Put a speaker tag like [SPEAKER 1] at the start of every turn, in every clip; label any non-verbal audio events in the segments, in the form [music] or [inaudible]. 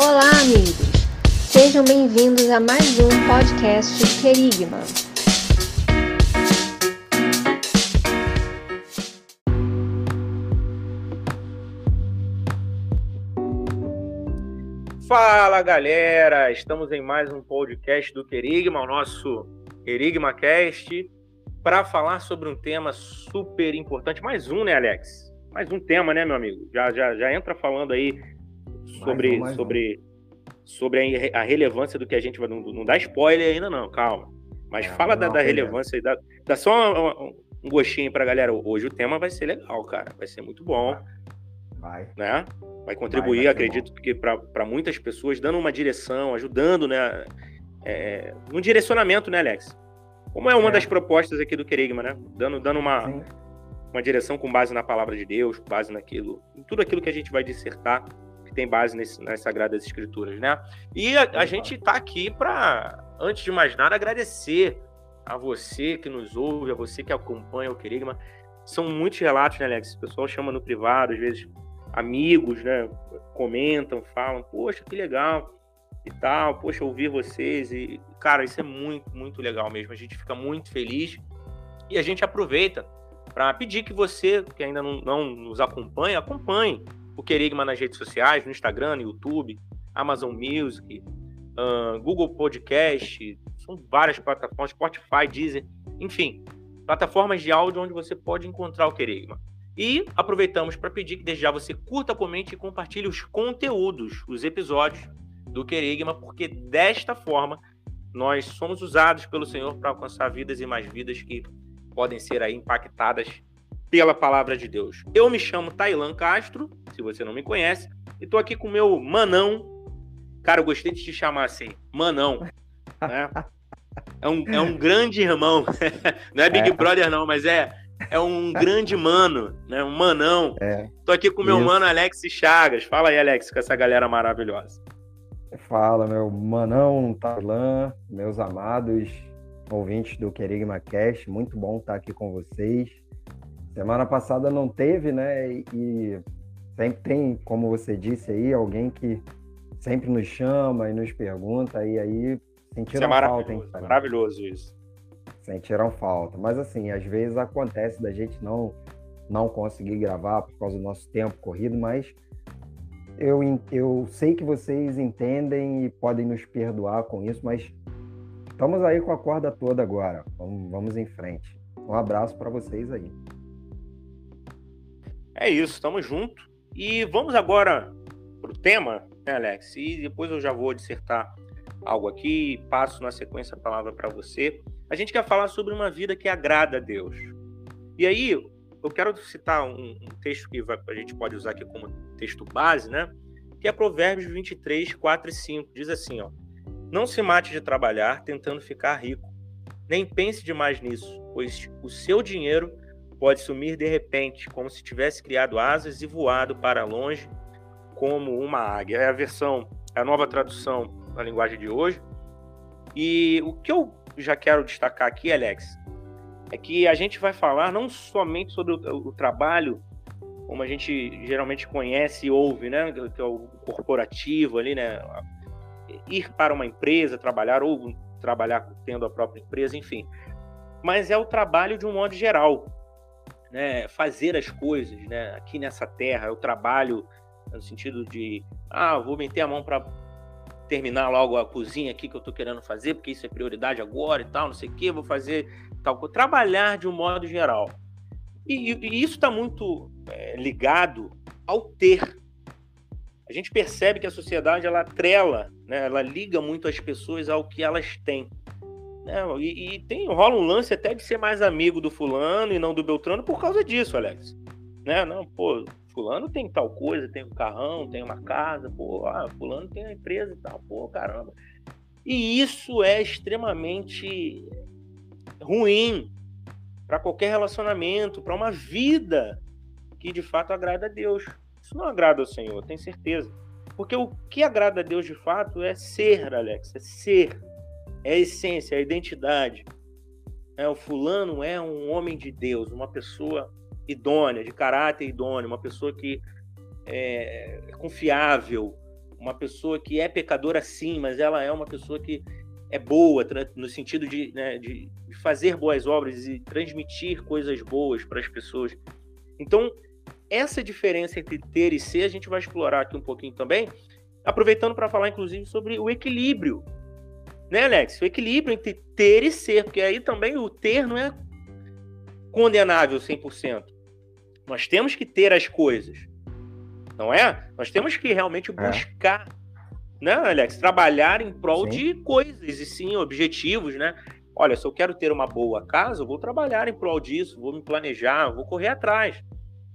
[SPEAKER 1] Olá, amigos! Sejam bem-vindos a mais um podcast Querigma.
[SPEAKER 2] Fala, galera! Estamos em mais um podcast do Querigma, o nosso Querigma Cast, para falar sobre um tema super importante. Mais um, né, Alex? Mais um tema, né, meu amigo? Já, já, já entra falando aí sobre, um, sobre, um. sobre a, relevância do que a gente vai. Não, não dá spoiler ainda, não, calma. Mas é, fala da, da relevância e dá, dá só um, um gostinho pra galera. Hoje o tema vai ser legal, cara. Vai ser muito bom. Vai. Né? Vai contribuir, vai, vai acredito bom. que para muitas pessoas, dando uma direção, ajudando, né? É, um direcionamento, né, Alex? Como é uma é. das propostas aqui do Querigma, né? Dando, dando uma, uma direção com base na palavra de Deus, com base naquilo, em tudo aquilo que a gente vai dissertar tem base nesse, nas Sagradas Escrituras, né? E a, a gente está aqui para, antes de mais nada, agradecer a você que nos ouve, a você que acompanha o Querigma. São muitos relatos, né, Alex? O pessoal chama no privado, às vezes amigos, né? Comentam, falam, poxa, que legal e tal, poxa, ouvir vocês. E, cara, isso é muito, muito legal mesmo. A gente fica muito feliz e a gente aproveita para pedir que você, que ainda não, não nos acompanha, acompanhe o Querigma nas redes sociais, no Instagram, no YouTube, Amazon Music, uh, Google Podcast, são várias plataformas, Spotify, Deezer, enfim, plataformas de áudio onde você pode encontrar o Querigma. E aproveitamos para pedir que desde já você curta, comente e compartilhe os conteúdos, os episódios do Querigma, porque desta forma nós somos usados pelo Senhor para alcançar vidas e mais vidas que podem ser aí impactadas pela palavra de Deus. Eu me chamo Tailan Castro, se você não me conhece, e tô aqui com o meu manão. Cara, eu gostei de te chamar assim, manão. Né? [laughs] É, um, é um grande irmão. [laughs] não é Big é. Brother, não, mas é, é um grande mano, né? Um manão. É. Tô aqui com o meu Isso. mano Alex Chagas. Fala aí, Alex, com essa galera maravilhosa.
[SPEAKER 3] Fala, meu manão Tailan, meus amados ouvintes do Querigma Cast. Muito bom estar aqui com vocês. Semana passada não teve, né? E sempre tem, como você disse aí, alguém que sempre nos chama e nos pergunta, e aí sentiram
[SPEAKER 2] isso
[SPEAKER 3] é falta, hein?
[SPEAKER 2] Maravilhoso isso.
[SPEAKER 3] Sentiram falta. Mas assim, às vezes acontece da gente não, não conseguir gravar por causa do nosso tempo corrido, mas eu, eu sei que vocês entendem e podem nos perdoar com isso, mas estamos aí com a corda toda agora. Vamos, vamos em frente. Um abraço para vocês aí.
[SPEAKER 2] É isso, estamos junto. E vamos agora para o tema, né, Alex? E depois eu já vou dissertar algo aqui e passo na sequência a palavra para você. A gente quer falar sobre uma vida que agrada a Deus. E aí, eu quero citar um, um texto que vai, a gente pode usar aqui como texto base, né? Que é Provérbios 23, 4 e 5. Diz assim, ó. Não se mate de trabalhar tentando ficar rico. Nem pense demais nisso, pois o seu dinheiro pode sumir de repente, como se tivesse criado asas e voado para longe como uma águia. É a versão, é a nova tradução na linguagem de hoje. E o que eu já quero destacar aqui, Alex, é que a gente vai falar não somente sobre o, o trabalho, como a gente geralmente conhece e ouve, né, que é o corporativo ali, né, ir para uma empresa, trabalhar ou trabalhar tendo a própria empresa, enfim. Mas é o trabalho de um modo geral né, fazer as coisas, né? Aqui nessa terra, eu trabalho no sentido de, ah, vou meter a mão para terminar logo a cozinha aqui que eu estou querendo fazer, porque isso é prioridade agora e tal, não sei o que, vou fazer tal coisa. Trabalhar de um modo geral. E, e isso está muito é, ligado ao ter. A gente percebe que a sociedade ela trela, né? ela liga muito as pessoas ao que elas têm. E, e, tem, rola um lance até de ser mais amigo do fulano e não do Beltrano por causa disso, Alex. Né? Não, pô, fulano tem tal coisa, tem um carrão, tem uma casa, pô, ah, fulano tem uma empresa e tal, pô, caramba. E isso é extremamente ruim para qualquer relacionamento, para uma vida que de fato agrada a Deus. Isso não agrada ao Senhor, tenho certeza. Porque o que agrada a Deus de fato é ser, Alex, é ser é a essência, é a identidade. É, o fulano é um homem de Deus, uma pessoa idônea, de caráter idôneo, uma pessoa que é, é confiável, uma pessoa que é pecadora sim, mas ela é uma pessoa que é boa no sentido de, né, de fazer boas obras e transmitir coisas boas para as pessoas. Então, essa diferença entre ter e ser, a gente vai explorar aqui um pouquinho também, aproveitando para falar, inclusive, sobre o equilíbrio. Né, Alex? O equilíbrio entre ter e ser, porque aí também o ter não é condenável 100%. Nós temos que ter as coisas, não é? Nós temos que realmente é. buscar, é. né, Alex? Trabalhar em prol sim. de coisas e sim objetivos, né? Olha, se eu quero ter uma boa casa, eu vou trabalhar em prol disso, vou me planejar, vou correr atrás.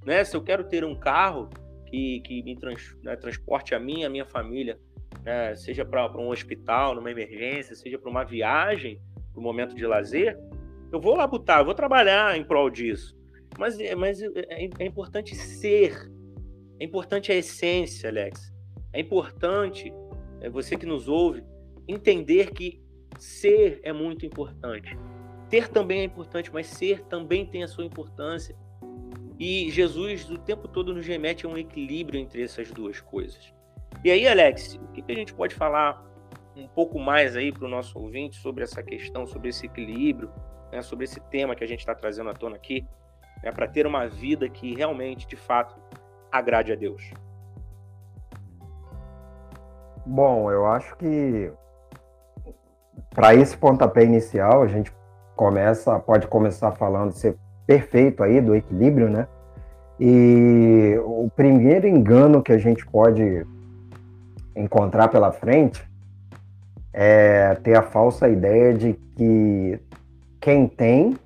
[SPEAKER 2] Né? Se eu quero ter um carro que, que me trans, né, transporte a mim e a minha família, né, seja para um hospital, numa emergência, seja para uma viagem, para um momento de lazer, eu vou lá botar, eu vou trabalhar em prol disso. Mas, mas é, é, é importante ser, é importante a essência, Alex. É importante, é você que nos ouve, entender que ser é muito importante. Ter também é importante, mas ser também tem a sua importância. E Jesus o tempo todo nos remete a um equilíbrio entre essas duas coisas. E aí, Alex, o que a gente pode falar um pouco mais aí para o nosso ouvinte sobre essa questão, sobre esse equilíbrio, né, sobre esse tema que a gente está trazendo à tona aqui, né, para ter uma vida que realmente, de fato, agrade a Deus?
[SPEAKER 3] Bom, eu acho que para esse pontapé inicial, a gente começa, pode começar falando ser perfeito aí do equilíbrio, né? E o primeiro engano que a gente pode encontrar pela frente é ter a falsa ideia de que quem tem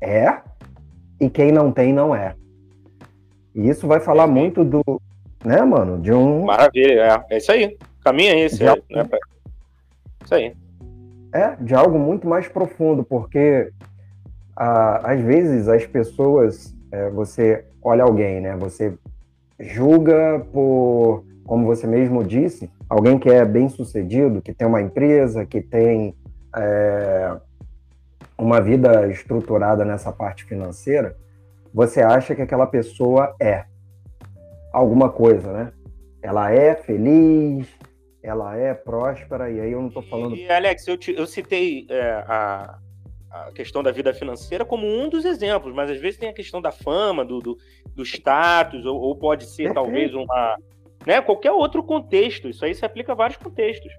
[SPEAKER 3] é e quem não tem não é. E isso vai falar muito do, né, mano, de um
[SPEAKER 2] Maravilha, é, é isso aí. Caminha esse, é, né, Isso aí.
[SPEAKER 3] É, de algo muito mais profundo, porque às vezes as pessoas, é, você olha alguém, né? Você julga por, como você mesmo disse, alguém que é bem sucedido, que tem uma empresa, que tem é, uma vida estruturada nessa parte financeira, você acha que aquela pessoa é alguma coisa, né? Ela é feliz, ela é próspera, e aí eu não estou falando.
[SPEAKER 2] E, Alex, eu, te, eu citei é, a, a questão da vida financeira como um dos exemplos, mas às vezes tem a questão da fama, do, do, do status, ou, ou, pode ser Perfeito. talvez uma. Né, qualquer outro contexto. Isso aí se aplica a vários contextos.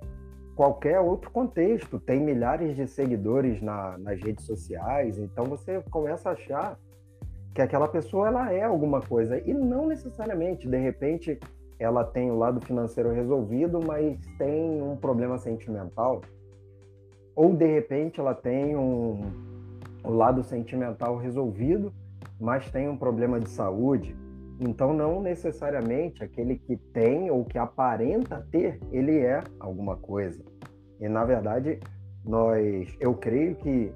[SPEAKER 3] Qualquer outro contexto. Tem milhares de seguidores na, nas redes sociais, então você começa a achar que aquela pessoa ela é alguma coisa. E não necessariamente, de repente, ela tem o lado financeiro resolvido, mas tem um problema sentimental ou de repente ela tem um, o lado sentimental resolvido, mas tem um problema de saúde. Então, não necessariamente aquele que tem ou que aparenta ter, ele é alguma coisa. E na verdade, nós, eu creio que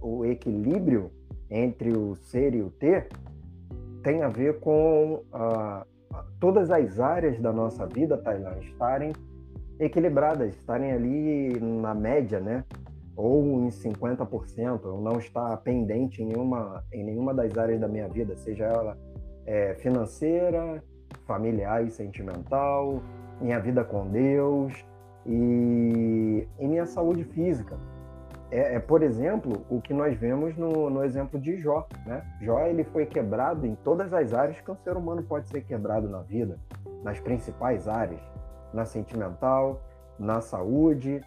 [SPEAKER 3] o, equilíbrio entre o ser e o ter tem a ver com uh, todas as áreas da nossa vida, Tailan, estarem equilibradas, estarem ali na média, né? Ou em 50%, ou não estar pendente em nenhuma, em nenhuma das áreas da minha vida, seja ela é, financeira, familiar e sentimental, minha vida com Deus e, e minha saúde física. É, é, por exemplo, o que nós vemos no, no exemplo de Jó. Né? Jó ele foi quebrado em todas as áreas que um ser humano pode ser quebrado na vida, nas principais áreas na sentimental, na saúde,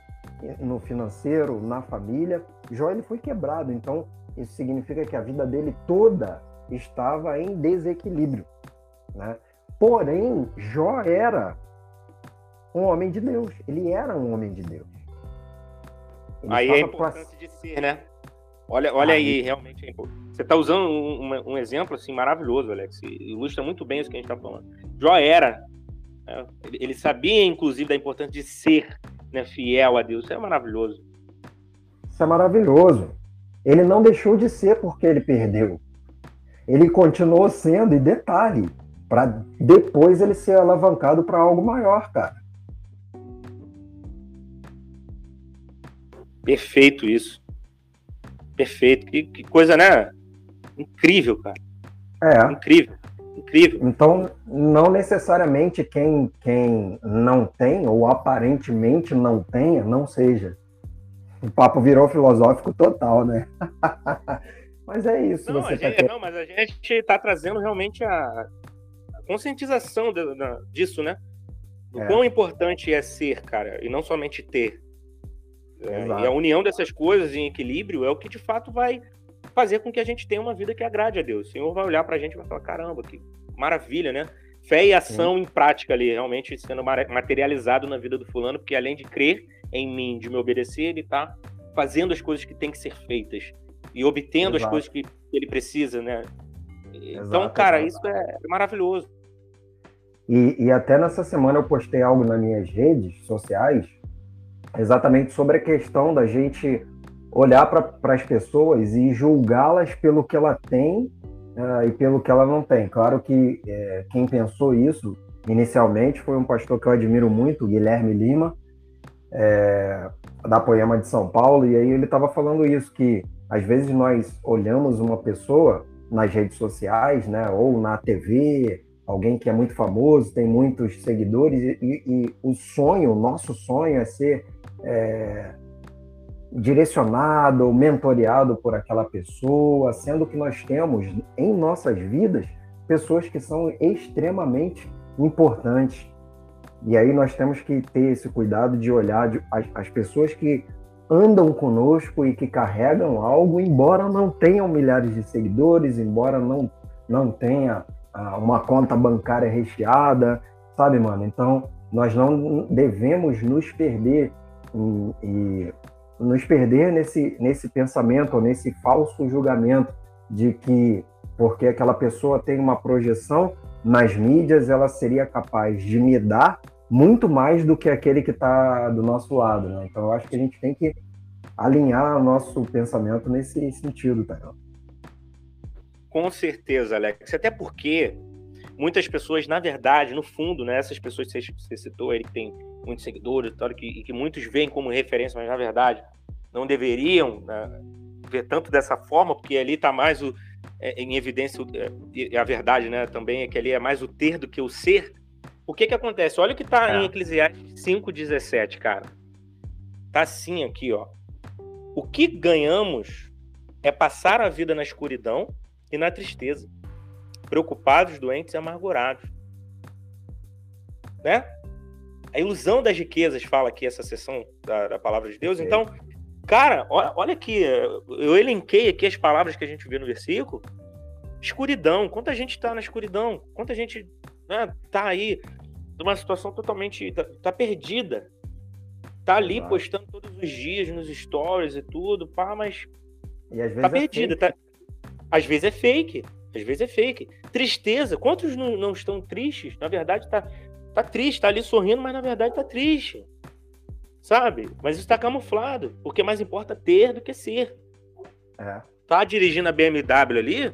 [SPEAKER 3] no financeiro, na família. Jó ele foi quebrado, então isso significa que a vida dele toda estava em desequilíbrio, né? Porém, Jó era um homem de Deus. Ele era um homem de Deus.
[SPEAKER 2] Ele aí é importante pra... de ser, né? Olha, olha aí, aí realmente é Você está usando um, um, exemplo assim maravilhoso, Alex. Ilustra muito bem isso que a gente está falando. Jó era né? Ele sabia, inclusive, da importância de ser né, fiel a Deus. Isso é maravilhoso.
[SPEAKER 3] Isso é maravilhoso. Ele não deixou de ser porque ele perdeu. Ele continuou sendo, e detalhe, para depois ele ser alavancado para algo maior, cara.
[SPEAKER 2] Perfeito isso. Perfeito. Que, que coisa, né? Incrível, cara. É. Incrível. Incrível.
[SPEAKER 3] Então, não necessariamente quem, quem não tem, ou aparentemente não tenha, não seja. O papo virou filosófico total, né? [laughs] mas é isso.
[SPEAKER 2] Não, você tá gente, não mas a gente está trazendo realmente a, a conscientização de, disso, né? O é. quão importante é ser, cara, e não somente ter. É, e a união dessas coisas em equilíbrio é o que de fato vai fazer com que a gente tenha uma vida que agrade a Deus. O Senhor vai olhar para a gente e vai falar: caramba, que maravilha, né? Fé e ação Sim. em prática ali, realmente sendo materializado na vida do fulano, porque além de crer em mim, de me obedecer, ele está fazendo as coisas que têm que ser feitas e obtendo Exato. as coisas que ele precisa, né? Exato, então, cara, isso é maravilhoso.
[SPEAKER 3] E, e, até nessa semana eu postei algo nas minhas redes sociais, exatamente sobre a questão da gente olhar para as pessoas e julgá-las pelo que ela tem uh, e pelo que ela não tem. Claro que é, quem pensou isso inicialmente foi um pastor que eu admiro muito, Guilherme Lima, é, da Poema de São Paulo, e aí ele estava falando isso, que às vezes nós olhamos uma pessoa nas redes sociais, né, ou na TV, alguém que é muito famoso, tem muitos seguidores, e, e o sonho, o nosso sonho é ser é, direcionado, mentoreado por aquela pessoa, sendo que nós temos em nossas vidas pessoas que são extremamente importantes. E aí nós temos que ter esse cuidado de olhar as pessoas que andam conosco e que carregam algo, embora não tenham milhares de seguidores, embora não, não tenha ah, uma conta bancária recheada, sabe, mano? Então, nós não devemos nos perder e, e nos perder nesse, nesse pensamento, nesse falso julgamento de que porque aquela pessoa tem uma projeção nas mídias, ela seria capaz de me dar muito mais do que aquele que está do nosso lado. Né? Então, eu acho que a gente tem que alinhar o nosso pensamento nesse sentido, tá?
[SPEAKER 2] Com certeza, Alex. Até porque muitas pessoas, na verdade, no fundo, né, essas pessoas que você citou, ele tem muitos seguidores que, e que muitos veem como referência, mas na verdade não deveriam né, ver tanto dessa forma, porque ali está mais o, é, em evidência, é, e a verdade né, também é que ali é mais o ter do que o ser. O que que acontece? Olha o que está é. em Eclesiastes 5,17, cara. Tá assim aqui, ó. O que ganhamos é passar a vida na escuridão e na tristeza, preocupados, doentes e amargurados. Né? A ilusão das riquezas fala aqui essa sessão da, da palavra de Deus. Então, cara, olha, olha aqui, eu elenquei aqui as palavras que a gente vê no versículo. Escuridão, quanta gente está na escuridão, quanta gente né, tá aí numa situação totalmente. tá, tá perdida. Tá ali postando todos os dias nos stories e tudo, pá, mas.
[SPEAKER 3] E às vezes
[SPEAKER 2] tá é perdida. Tá... Às vezes é fake. Às vezes é fake. Tristeza. Quantos não, não estão tristes? Na verdade, tá, tá triste, tá ali sorrindo, mas na verdade tá triste. Sabe? Mas isso tá camuflado, porque mais importa ter do que ser. É. Tá dirigindo a BMW ali,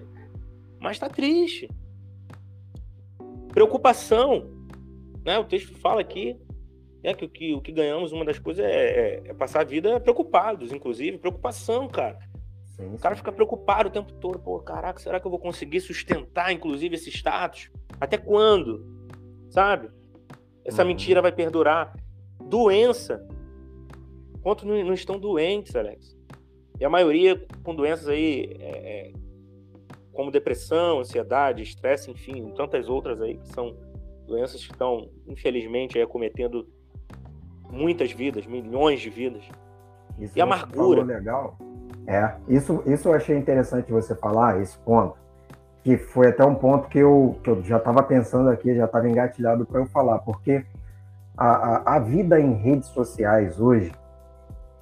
[SPEAKER 2] mas tá triste. Preocupação. Né? O texto fala aqui é que o que, o que ganhamos, uma das coisas é, é, é passar a vida preocupados, inclusive. Preocupação, cara. Sim. O cara fica preocupado o tempo todo. Pô, caraca, será que eu vou conseguir sustentar, inclusive, esse status? Até quando? Sabe? Essa uhum. mentira vai perdurar. Doença. Quantos não, não, estão doentes, Alex? E a maioria com doenças aí, é, é, como depressão, ansiedade, estresse, enfim, tantas outras aí que são doenças que estão, infelizmente, aí, acometendo muitas vidas, milhões de vidas.
[SPEAKER 3] Isso e amargura. legal. É, isso, isso eu achei interessante você falar, esse ponto que foi até um ponto que eu, que eu já estava pensando aqui, já estava engatilhado para eu falar, porque a, a, a, vida em redes sociais hoje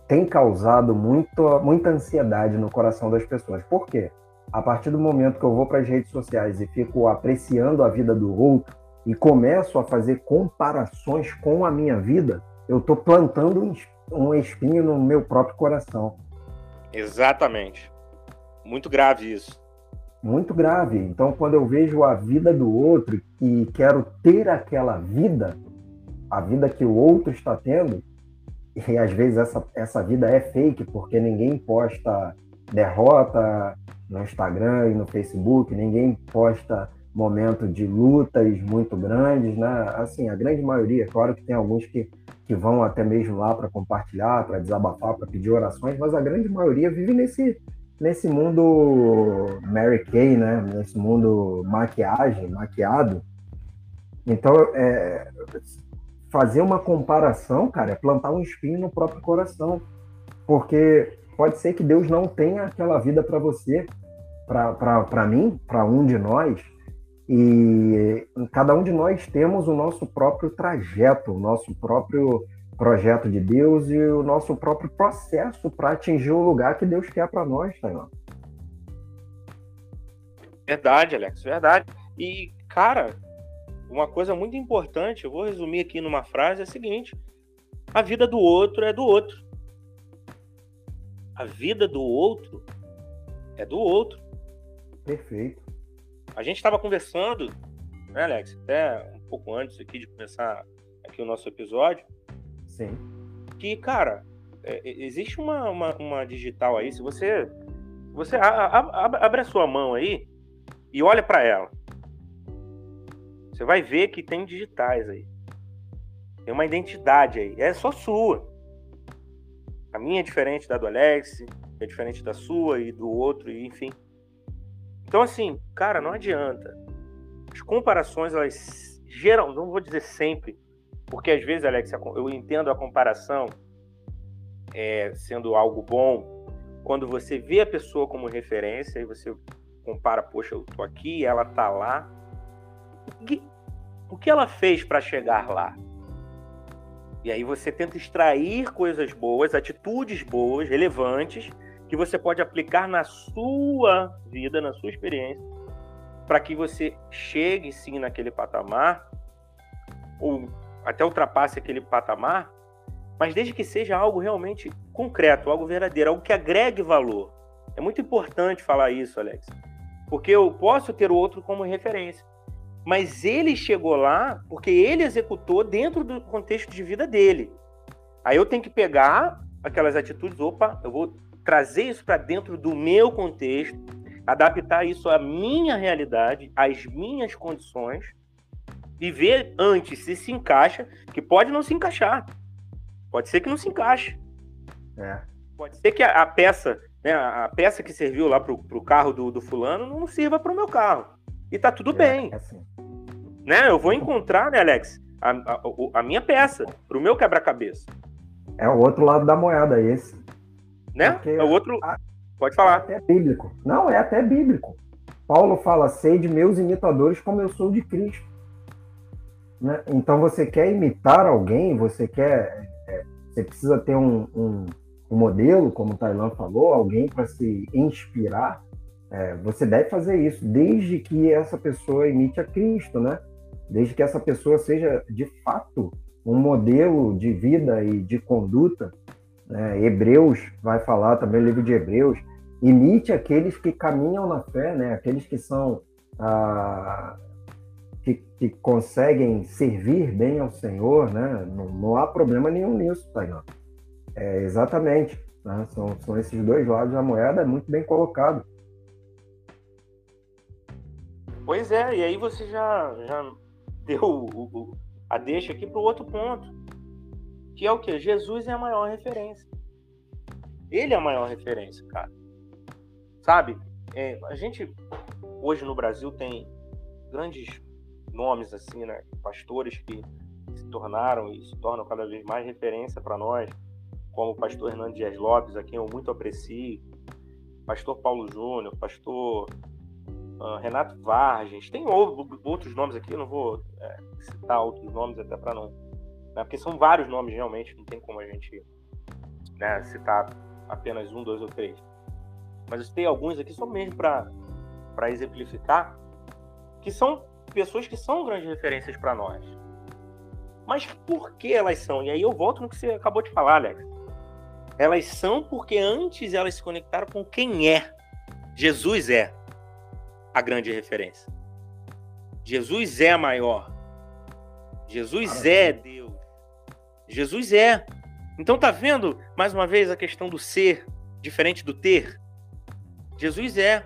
[SPEAKER 3] tem causado muito, muita ansiedade no coração das pessoas. Por quê? A partir do momento que eu vou para as redes sociais e fico apreciando a vida do outro e começo a fazer comparações com a minha vida, eu estou plantando um, espinho no meu próprio coração.
[SPEAKER 2] Exatamente. Muito grave isso
[SPEAKER 3] muito grave. Então, quando eu vejo a vida do outro e quero ter aquela vida, a vida que o outro está tendo, e às vezes essa, essa vida é fake, porque ninguém posta derrota no Instagram e no Facebook, ninguém posta momento de lutas muito grandes, né? Assim, a grande maioria, claro que tem alguns que, que vão até mesmo lá para compartilhar, para desabafar, para pedir orações, mas a grande maioria vive nesse, nesse mundo Mary Kay, né? Nesse mundo maquiagem, maquiado. Então, é, fazer uma comparação, cara, é plantar um espinho no próprio coração. Porque pode ser que Deus não tenha aquela vida para você, para mim, para um de nós, e cada um de nós temos o nosso próprio trajeto, o nosso próprio projeto de Deus e o nosso próprio processo para atingir o lugar que Deus quer para nós, Tailã.
[SPEAKER 2] Verdade, Alex, verdade. E, cara, uma coisa muito importante, eu vou resumir aqui numa frase, é a seguinte: a vida do outro é do outro. A vida do outro é do outro.
[SPEAKER 3] Perfeito.
[SPEAKER 2] A gente estava conversando, né, Alex, até um pouco antes aqui de começar aqui o nosso episódio.
[SPEAKER 3] Sim.
[SPEAKER 2] Que, cara, é, existe uma, uma, uma, digital aí, se você. Você a, a, abre a sua mão aí e olha para ela. Você vai ver que tem digitais aí. Tem uma identidade aí. É só sua. A minha é diferente da do Alex, é diferente da sua e do outro, e enfim. Então, assim, cara, não adianta. As comparações, elas geram, não vou dizer sempre, porque às vezes, Alex, eu entendo a comparação é, sendo algo bom, quando você vê a pessoa como referência e você compara, poxa, eu tô aqui, ela tá lá. O que, ela fez para chegar lá? E aí você tenta extrair coisas boas, atitudes boas, relevantes, que você pode aplicar na sua vida, na sua experiência, para que você chegue sim naquele patamar, ou até ultrapasse aquele patamar, mas desde que seja algo realmente concreto, algo verdadeiro, algo que agregue valor. É muito importante falar isso, Alex, porque eu posso ter o outro como referência, mas ele chegou lá porque ele executou dentro do contexto de vida dele. Aí eu tenho que pegar aquelas atitudes, opa, eu vou trazer isso para dentro do meu contexto, adaptar isso à minha realidade, às minhas condições, e ver antes se se encaixa, que pode não se encaixar. Pode ser que não se encaixe.
[SPEAKER 3] É.
[SPEAKER 2] Pode ser que a, a peça, né, a peça que serviu lá para o carro do, do, fulano não sirva para o meu carro. E tá tudo é, bem. É assim. Né? Eu vou encontrar, né, Alex, a, a, a minha peça para o meu quebra-cabeça.
[SPEAKER 3] É o outro lado da moeda esse.
[SPEAKER 2] Né? Porque é o outro. Pode falar.
[SPEAKER 3] É até bíblico. Não, é até bíblico. Paulo fala: sei de meus imitadores como eu sou de Cristo. Né? Então você quer imitar alguém, você quer. É, você precisa ter um, um, um, modelo, como o Tailan falou, alguém para se inspirar. É, você deve fazer isso, desde que essa pessoa imite a Cristo, né? Desde que essa pessoa seja de fato um modelo de vida e de conduta né? Hebreus vai falar também, livro de Hebreus, imite aqueles que caminham na fé, né? aqueles que são ah, que, que, conseguem servir bem ao Senhor, né? não, não há problema nenhum nisso, Tainá. É, exatamente, né? são, são esses dois lados da moeda, muito bem colocado.
[SPEAKER 2] Pois é, e aí você já, já deu o, o, a deixa aqui para o outro ponto que é o que? Jesus é a maior referência. Ele é a maior referência, cara. Sabe? É, a gente hoje no Brasil tem grandes nomes assim, né? Pastores que se tornaram e se tornam cada vez mais referência para nós, como o pastor Hernando Dias Lopes, a quem eu muito aprecio, pastor Paulo Júnior, pastor uh, Renato Vargens, tem outros nomes aqui, não vou é, citar outros nomes até para não né? Porque são vários nomes realmente, não tem como a gente né, citar apenas um, dois ou três. Mas eu citei alguns aqui só mesmo para exemplificar, que são pessoas que são grandes referências para nós. Mas por que elas são? E aí eu volto no que você acabou de falar, Alex. Elas são porque antes elas se conectaram com quem é. Jesus é a grande referência. Jesus é maior. Jesus é Deus. Jesus é. Então tá vendo mais uma vez a questão do ser diferente do ter? Jesus é.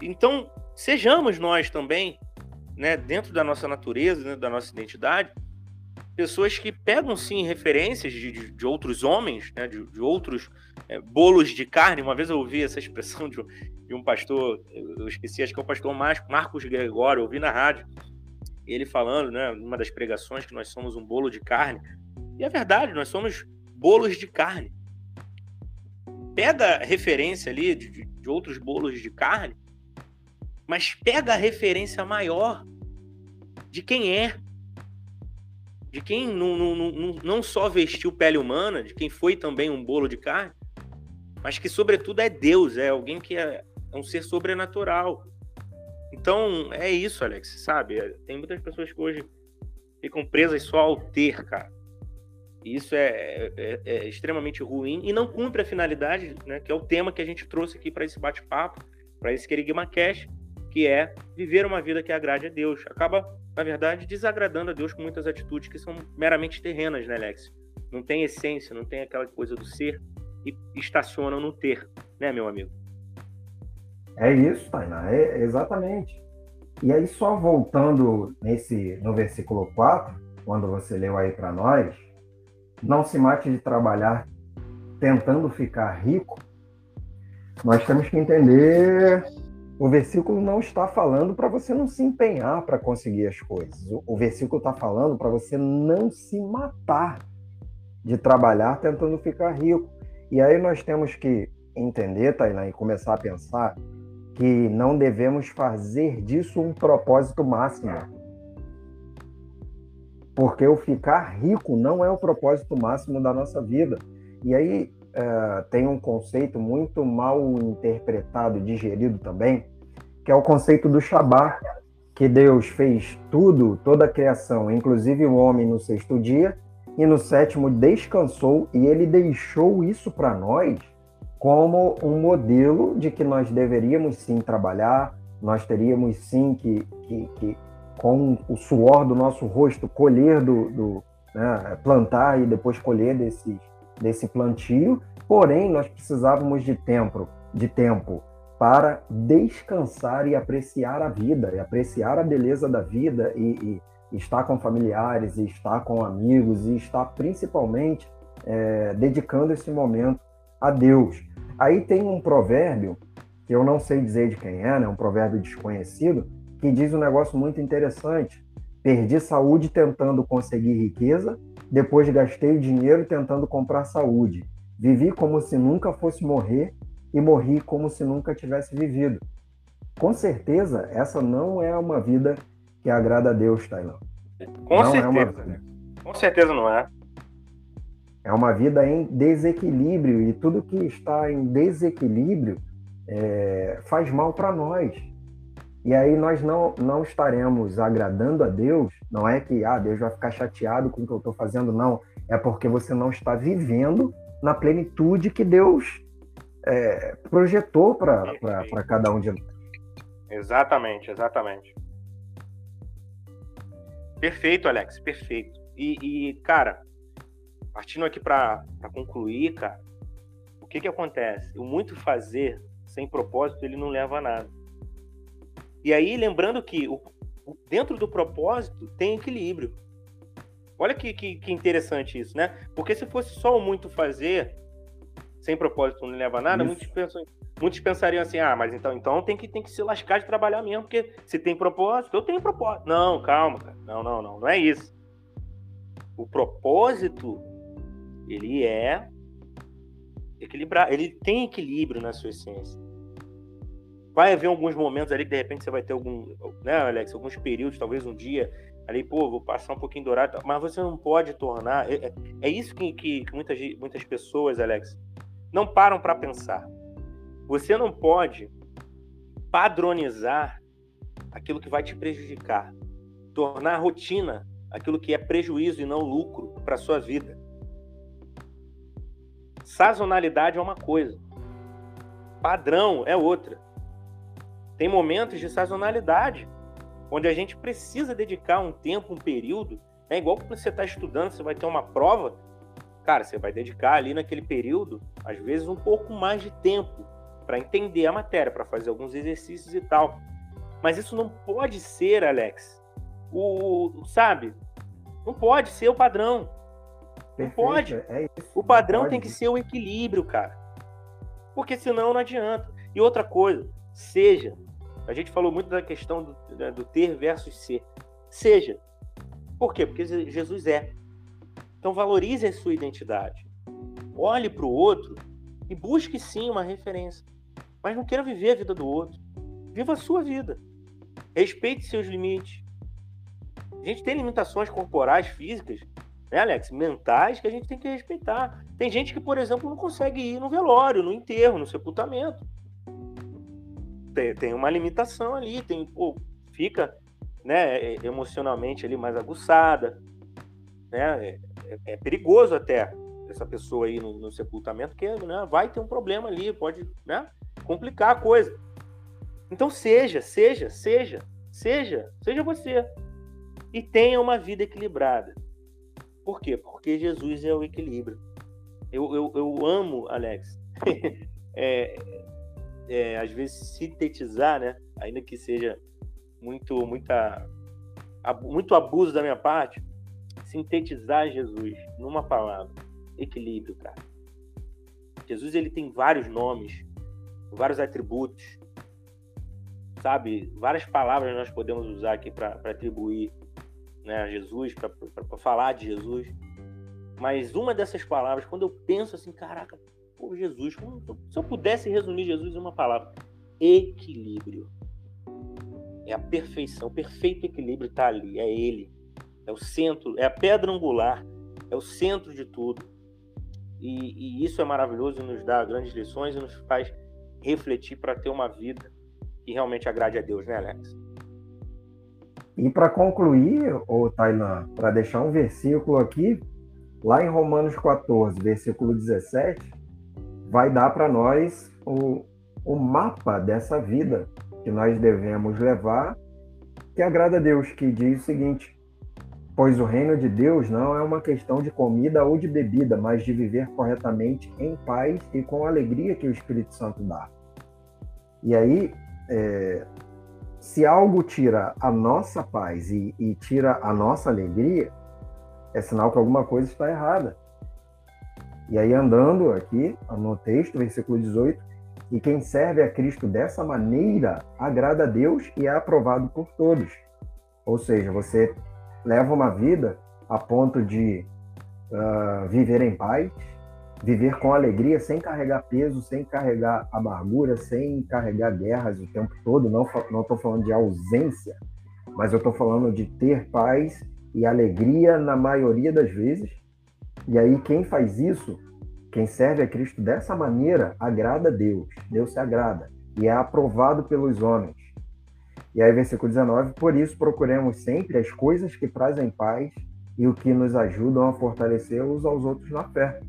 [SPEAKER 2] Então, sejamos nós também, né, dentro da nossa natureza, dentro da nossa identidade, pessoas que pegam sim referências de, de, de outros homens, né, de, de outros é, bolos de carne. Uma vez eu ouvi essa expressão de, um pastor, eu esqueci, acho que é o pastor Marcos Gregório, eu ouvi na rádio, ele falando, né, numa das pregações, que nós somos um bolo de carne. E é verdade, nós somos bolos de carne. Pega referência ali de, de outros bolos de carne, mas pega a referência maior de quem é de quem não, não, não, não só vestiu pele humana, de quem foi também um bolo de carne, mas que, sobretudo, é Deus, é alguém que é, é um ser sobrenatural. Então, é isso, Alex, sabe? É, tem muitas pessoas que hoje ficam presas só ao ter, cara. E isso é, é, é, extremamente ruim e não cumpre a finalidade, né, que é o tema que a gente trouxe aqui para esse bate-papo, para esse Querigma Cash, que é viver uma vida que agrade a Deus. Acaba na verdade, desagradando a Deus com muitas atitudes que são meramente terrenas, né, Alex? Não tem essência, não tem aquela coisa do ser e estacionam no ter, né, meu amigo?
[SPEAKER 3] É isso, Tainá, é exatamente. E aí, só voltando nesse no versículo 4, quando você leu aí para nós, não se mate de trabalhar tentando ficar rico, nós temos que entender o versículo não está falando para você não se empenhar para conseguir as coisas. O, versículo está falando para você não se matar de trabalhar tentando ficar rico. E aí nós temos que entender, Tainá, e começar a pensar que não devemos fazer disso um propósito máximo. Porque o ficar rico não é o propósito máximo da nossa vida. E aí uh, tem um conceito muito mal interpretado digerido também, que é o conceito do Shabat, que Deus fez tudo, toda a criação, inclusive o homem no sexto dia, e no sétimo descansou, e ele deixou isso para nós como um modelo de que nós deveríamos sim trabalhar, nós teríamos sim que, que, que com o suor do nosso rosto, colher do, do né, plantar e depois colher desse, desse plantio, Porém, nós precisávamos de tempo, de tempo para descansar e apreciar a vida, e apreciar a beleza da vida, e, e estar com familiares, e estar com amigos, e estar principalmente é, dedicando esse momento a Deus. Aí tem um provérbio, que eu não sei dizer de quem é, né, um provérbio desconhecido, que diz um negócio muito interessante. Perdi saúde tentando conseguir riqueza, depois gastei o dinheiro tentando comprar saúde. Vivi como se nunca fosse morrer e morri como se nunca tivesse vivido. Com certeza, essa não é uma vida que agrada a Deus, Tailã.
[SPEAKER 2] Com não certeza. É uma... Né? Com certeza não é.
[SPEAKER 3] É uma vida em desequilíbrio e tudo que está em desequilíbrio é, faz mal para nós. E aí nós não, não estaremos agradando a Deus, não é que ah, Deus vai ficar chateado com o que eu estou fazendo, não. É porque você não está vivendo na plenitude que Deus é, projetou para cada um de nós.
[SPEAKER 2] Exatamente, exatamente. Perfeito, Alex, perfeito. E, e cara, partindo aqui para concluir, cara, o que que acontece? O muito fazer sem propósito, ele não leva a nada. E aí, lembrando que o, dentro do propósito tem equilíbrio. Olha que, que, que, interessante isso, né? Porque se fosse só o muito fazer, sem propósito não leva a nada, muitos, pensam, muitos pensariam assim, ah, mas então, então tem, que, tem que se lascar de trabalhar mesmo, porque se tem propósito, eu tenho propósito. Não, calma, cara. Não, não, não. Não é isso. O propósito, ele é equilibrar, ele tem equilíbrio na sua essência. Vai haver alguns momentos ali que de repente você vai ter algum, né, Alex, alguns períodos, talvez um dia ali, pô, vou passar um pouquinho dourado, mas você não pode tornar. É, é, é isso que, que, muitas, muitas pessoas, Alex, não param para pensar. Você não pode padronizar aquilo que vai te prejudicar, tornar rotina aquilo que é prejuízo e não lucro para sua vida. Sazonalidade é uma coisa, padrão é outra. Tem momentos de sazonalidade onde a gente precisa dedicar um tempo, um período, né? igual quando você está estudando, você vai ter uma prova, cara, você vai dedicar ali naquele período, às vezes, um pouco mais de tempo para entender a matéria, para fazer alguns exercícios e tal. Mas isso não pode ser, Alex, o, sabe? Não pode ser o padrão. Não pode. É o padrão tem que ser o equilíbrio, cara. Porque senão não adianta. E outra coisa, seja. A gente falou muito da questão do, né, do ter versus ser. Seja. Por quê? Porque Jesus é. Então valorize a sua identidade. Olhe para o outro e busque sim uma referência. Mas não queira viver a vida do outro. Viva a sua vida. Respeite seus limites. A gente tem limitações corporais, físicas, né, Alex? Mentais que a gente tem que respeitar. Tem gente que, por exemplo, não consegue ir no velório, no enterro, no sepultamento. Tem, tem uma limitação ali, tem, pô, fica né, emocionalmente ali mais aguçada. Né? É, é, é perigoso até essa pessoa aí no, no sepultamento, porque né, vai ter um problema ali, pode né, complicar a coisa. Então seja, seja, seja, seja, seja você. E tenha uma vida equilibrada. Por quê? Porque Jesus é o equilíbrio. Eu, eu, eu amo, Alex, [laughs] é, é, às vezes sintetizar, né? Ainda que seja muito, muita, muito abuso da minha parte, sintetizar Jesus numa palavra: equilíbrio, cara. Jesus ele tem vários nomes, vários atributos, sabe? Várias palavras nós podemos usar aqui para atribuir né, a Jesus, para falar de Jesus. Mas uma dessas palavras, quando eu penso assim, caraca, pô, Jesus, se eu pudesse resumir Jesus em uma palavra: equilíbrio. É a perfeição, o perfeito equilíbrio está ali, é Ele. É o centro, é a pedra angular, é o centro de tudo. E, e isso é maravilhoso e nos dá grandes lições e nos faz refletir para ter uma vida que realmente agrade a Deus, né, Alex?
[SPEAKER 3] E para concluir, o Tailan, para deixar um versículo aqui, lá em Romanos 14, versículo 17, vai dar para nós o, o mapa dessa vida que nós devemos levar, que agrada a Deus, que diz o seguinte: Pois o reino de Deus não é uma questão de comida ou de bebida, mas de viver corretamente em paz e com a alegria que o Espírito Santo dá. E aí, é, se algo tira a nossa paz e, e tira a nossa alegria, é sinal que alguma coisa está errada. E aí, andando aqui no texto, versículo 18, e quem serve a Cristo dessa maneira agrada a Deus e é aprovado por todos. Ou seja, você leva uma vida a ponto de uh, viver em paz, viver com alegria, sem carregar peso, sem carregar amargura, sem carregar guerras o tempo todo. Não estou falando de ausência, mas eu estou falando de ter paz e alegria na maioria das vezes. E aí, quem faz isso, quem serve a Cristo dessa maneira, agrada a Deus. Deus se agrada e é aprovado pelos homens. E aí, versículo 19: Por isso procuremos sempre as coisas que trazem paz e o que nos ajudam a fortalecer uns aos outros na fé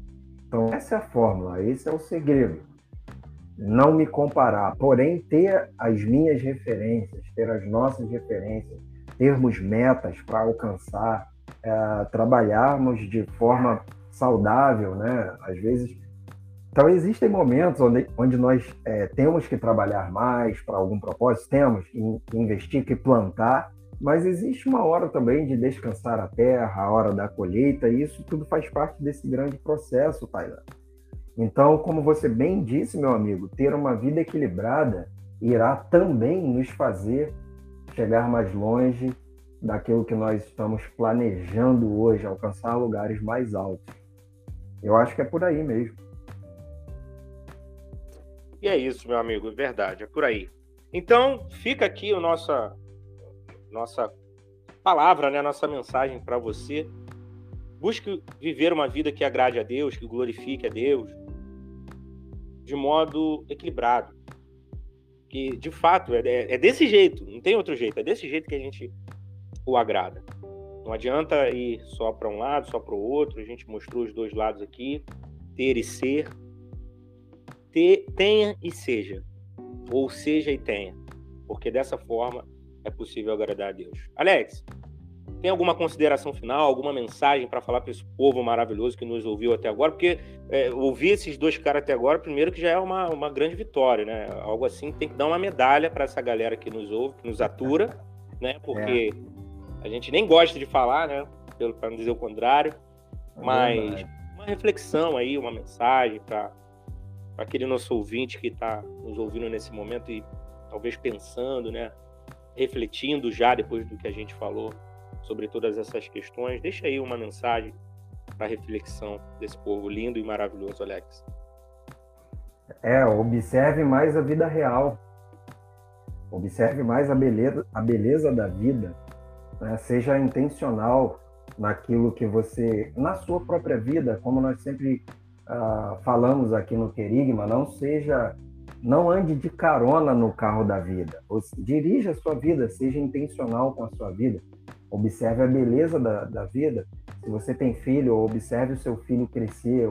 [SPEAKER 3] então, essa é a fórmula, esse é o segredo. Não me comparar, porém, ter as minhas referências, ter as nossas referências, termos metas para alcançar, é, trabalharmos de forma saudável, né? Às vezes. Então, existem momentos onde, onde nós é, temos que trabalhar mais para algum propósito, temos que investir, que plantar, mas existe uma hora também de descansar a terra, a hora da colheita, e isso tudo faz parte desse grande processo, Taylor. Então, como você bem disse, meu amigo, ter uma vida equilibrada irá também nos fazer chegar mais longe daquilo que nós estamos planejando hoje, alcançar lugares mais altos. Eu acho que é por aí mesmo.
[SPEAKER 2] E é isso, meu amigo, verdade, é por aí. Então, fica aqui o nossa nossa palavra, né, nossa mensagem para você. Busque viver uma vida que agrade a Deus, que glorifique a Deus, de modo equilibrado. Que, de fato, é, é desse jeito, não tem outro jeito, é desse jeito que a gente o agrada. Não adianta ir só para um lado, só para o outro, a gente mostrou os dois lados aqui, ter e ser. Ter, tenha e seja, ou seja e tenha, porque dessa forma é possível agradar a Deus. Alex, tem alguma consideração final, alguma mensagem para falar para esse povo maravilhoso que nos ouviu até agora? Porque é, ouvir esses dois caras até agora, primeiro que já é uma, uma grande vitória, né? Algo assim tem que dar uma medalha para essa galera que nos ouve, que nos atura, né? Porque é. A gente nem gosta de falar, né? Para não dizer o contrário, é mas uma reflexão aí, uma mensagem para aquele nosso ouvinte que está nos ouvindo nesse momento e talvez pensando, né? Refletindo já depois do que a gente falou sobre todas essas questões. Deixa aí uma mensagem para reflexão desse povo lindo e maravilhoso, Alex.
[SPEAKER 3] É, observe mais a vida real. Observe mais a beleza, a beleza da vida. Né? Seja intencional naquilo que você, na sua própria vida, como nós sempre uh, falamos aqui no Querigma, não seja, não ande de carona no carro da vida. Dirija a sua vida, seja intencional com a sua vida observe a beleza da, da vida. Se você tem filho, observe o seu filho crescer,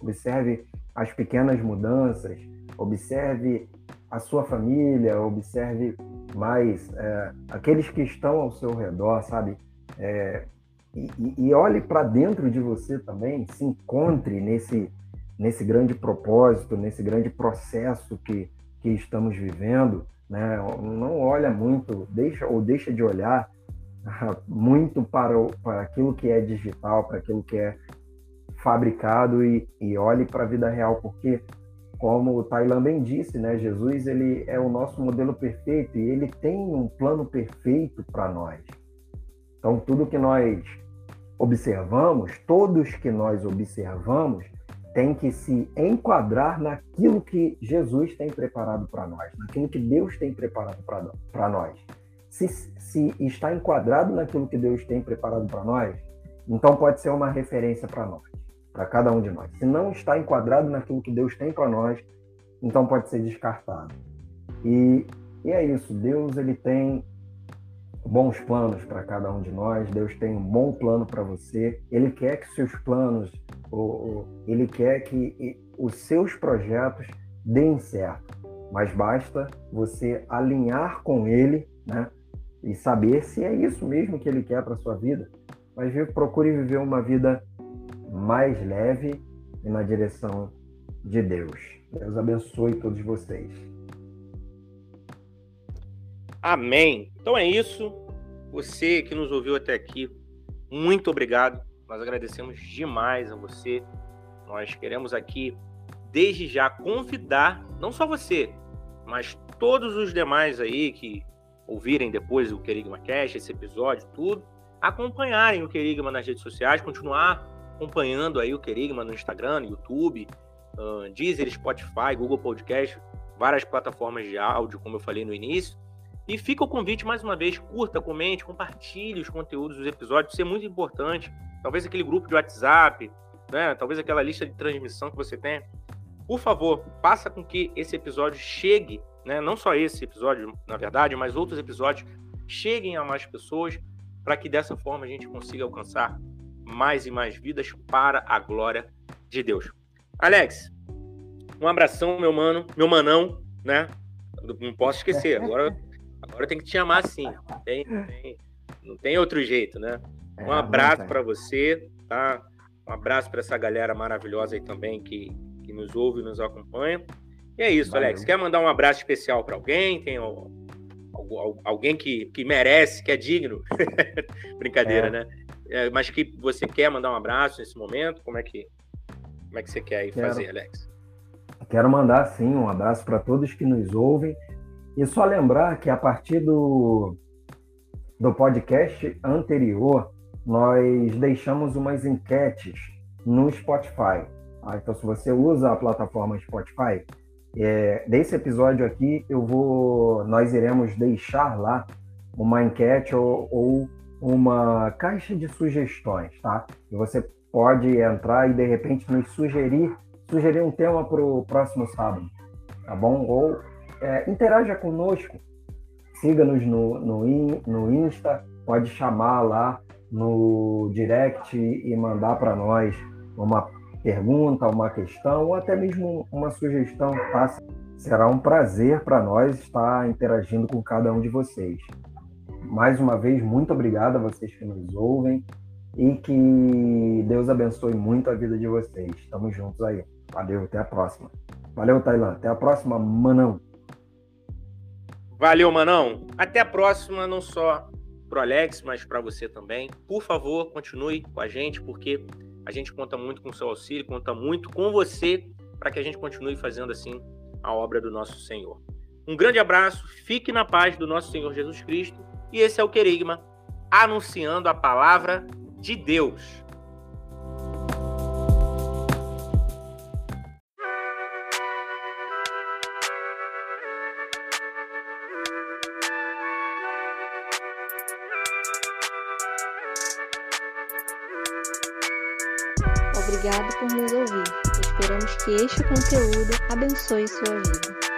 [SPEAKER 3] observe as pequenas mudanças, observe a sua família, observe mais é, aqueles que estão ao seu redor, sabe? É, e, e, olhe para dentro de você também, se encontre nesse, nesse grande propósito, nesse grande processo que, que estamos vivendo. Né? Não olha muito, deixa ou deixa de olhar [laughs] muito para, o, para aquilo que é digital, para aquilo que é fabricado e, e olhe para a vida real, porque como o Tailan bem disse, né, Jesus ele é o nosso modelo perfeito e ele tem um plano perfeito para nós. Então tudo que nós observamos, todos que nós observamos, tem que se enquadrar naquilo que Jesus tem preparado para nós, naquilo que Deus tem preparado para nós se, se está enquadrado naquilo que Deus tem preparado para nós, então pode ser uma referência para nós, para cada um de nós. Se não está enquadrado naquilo que Deus tem para nós, então pode ser descartado. E, e é isso, Deus ele tem bons planos para cada um de nós, Deus tem um bom plano para você, Ele quer que seus planos, ou, Ele quer que os seus projetos deem certo, mas basta você alinhar com Ele, né? e saber se é isso mesmo que ele quer para sua vida. Mas procure viver uma vida mais leve e na direção de Deus. Deus abençoe todos vocês.
[SPEAKER 2] Amém. Então é isso. Você que nos ouviu até aqui, muito obrigado. Nós agradecemos demais a você. Nós queremos aqui, desde já, convidar não só você, mas todos os demais aí que ouvirem depois o Querigma Cash, esse episódio, tudo, acompanharem o Querigma nas redes sociais, continuar acompanhando aí o Querigma no Instagram, no YouTube, uh, Deezer, Spotify, Google Podcast, várias plataformas de áudio, como eu falei no início. E fica o convite mais uma vez, curta, comente, compartilhe os conteúdos dos episódios, isso é muito importante. Talvez aquele grupo de WhatsApp, né? talvez aquela lista de transmissão que você tem. Por favor, faça com que esse episódio chegue né, não só esse episódio, na verdade, mas outros episódios cheguem a mais pessoas para que dessa forma a gente consiga alcançar mais e mais vidas para a glória de Deus. Alex, um abração, meu mano, meu manão, né? Não posso esquecer, agora, agora tem que te chamar assim, não tem, tem, não tem outro jeito, né? É, um abraço para você, tá? Um abraço para essa galera maravilhosa aí também que, que nos ouve e nos acompanha. E é isso, Valeu. Alex. Quer mandar um abraço especial para alguém? Tem alguém que, que merece, que é digno? [laughs] Brincadeira, é. né? É, mas que você quer mandar um abraço nesse momento? Como é que, como é que você quer aí Quero. fazer, Alex?
[SPEAKER 3] Quero mandar, sim, um abraço para todos que nos ouvem. E só lembrar que a partir do, do podcast anterior, nós deixamos umas enquetes no Spotify. Ah, então, se você usa a plataforma Spotify, é, desse episódio aqui, eu vou, nós iremos deixar lá uma enquete ou, ou uma caixa de sugestões, tá? E você pode entrar e de repente nos sugerir, sugerir um tema para o próximo sábado, tá bom? Ou é, interaja conosco, siga-nos no, no, no Insta, pode chamar lá no direct e mandar para nós uma pergunta, uma questão ou até mesmo uma sugestão, tá? Será um prazer para nós estar interagindo com cada um de vocês. Mais uma vez, muito obrigado a vocês que nos ouvem e que Deus abençoe muito a vida de vocês. Estamos juntos aí. Valeu, até a próxima. Valeu, Tailã. Até a próxima, Manão.
[SPEAKER 2] Valeu, Manão. Até a próxima, não só pro Alex, mas para você também. Por favor, continue com a gente, porque a gente conta muito com o seu auxílio, conta muito com você para que a gente continue fazendo assim a obra do nosso Senhor. Um grande abraço, fique na paz do nosso Senhor Jesus Cristo. E esse é o Querigma, anunciando a palavra de Deus.
[SPEAKER 1] Obrigado por nos ouvir. Esperamos que este conteúdo abençoe sua vida.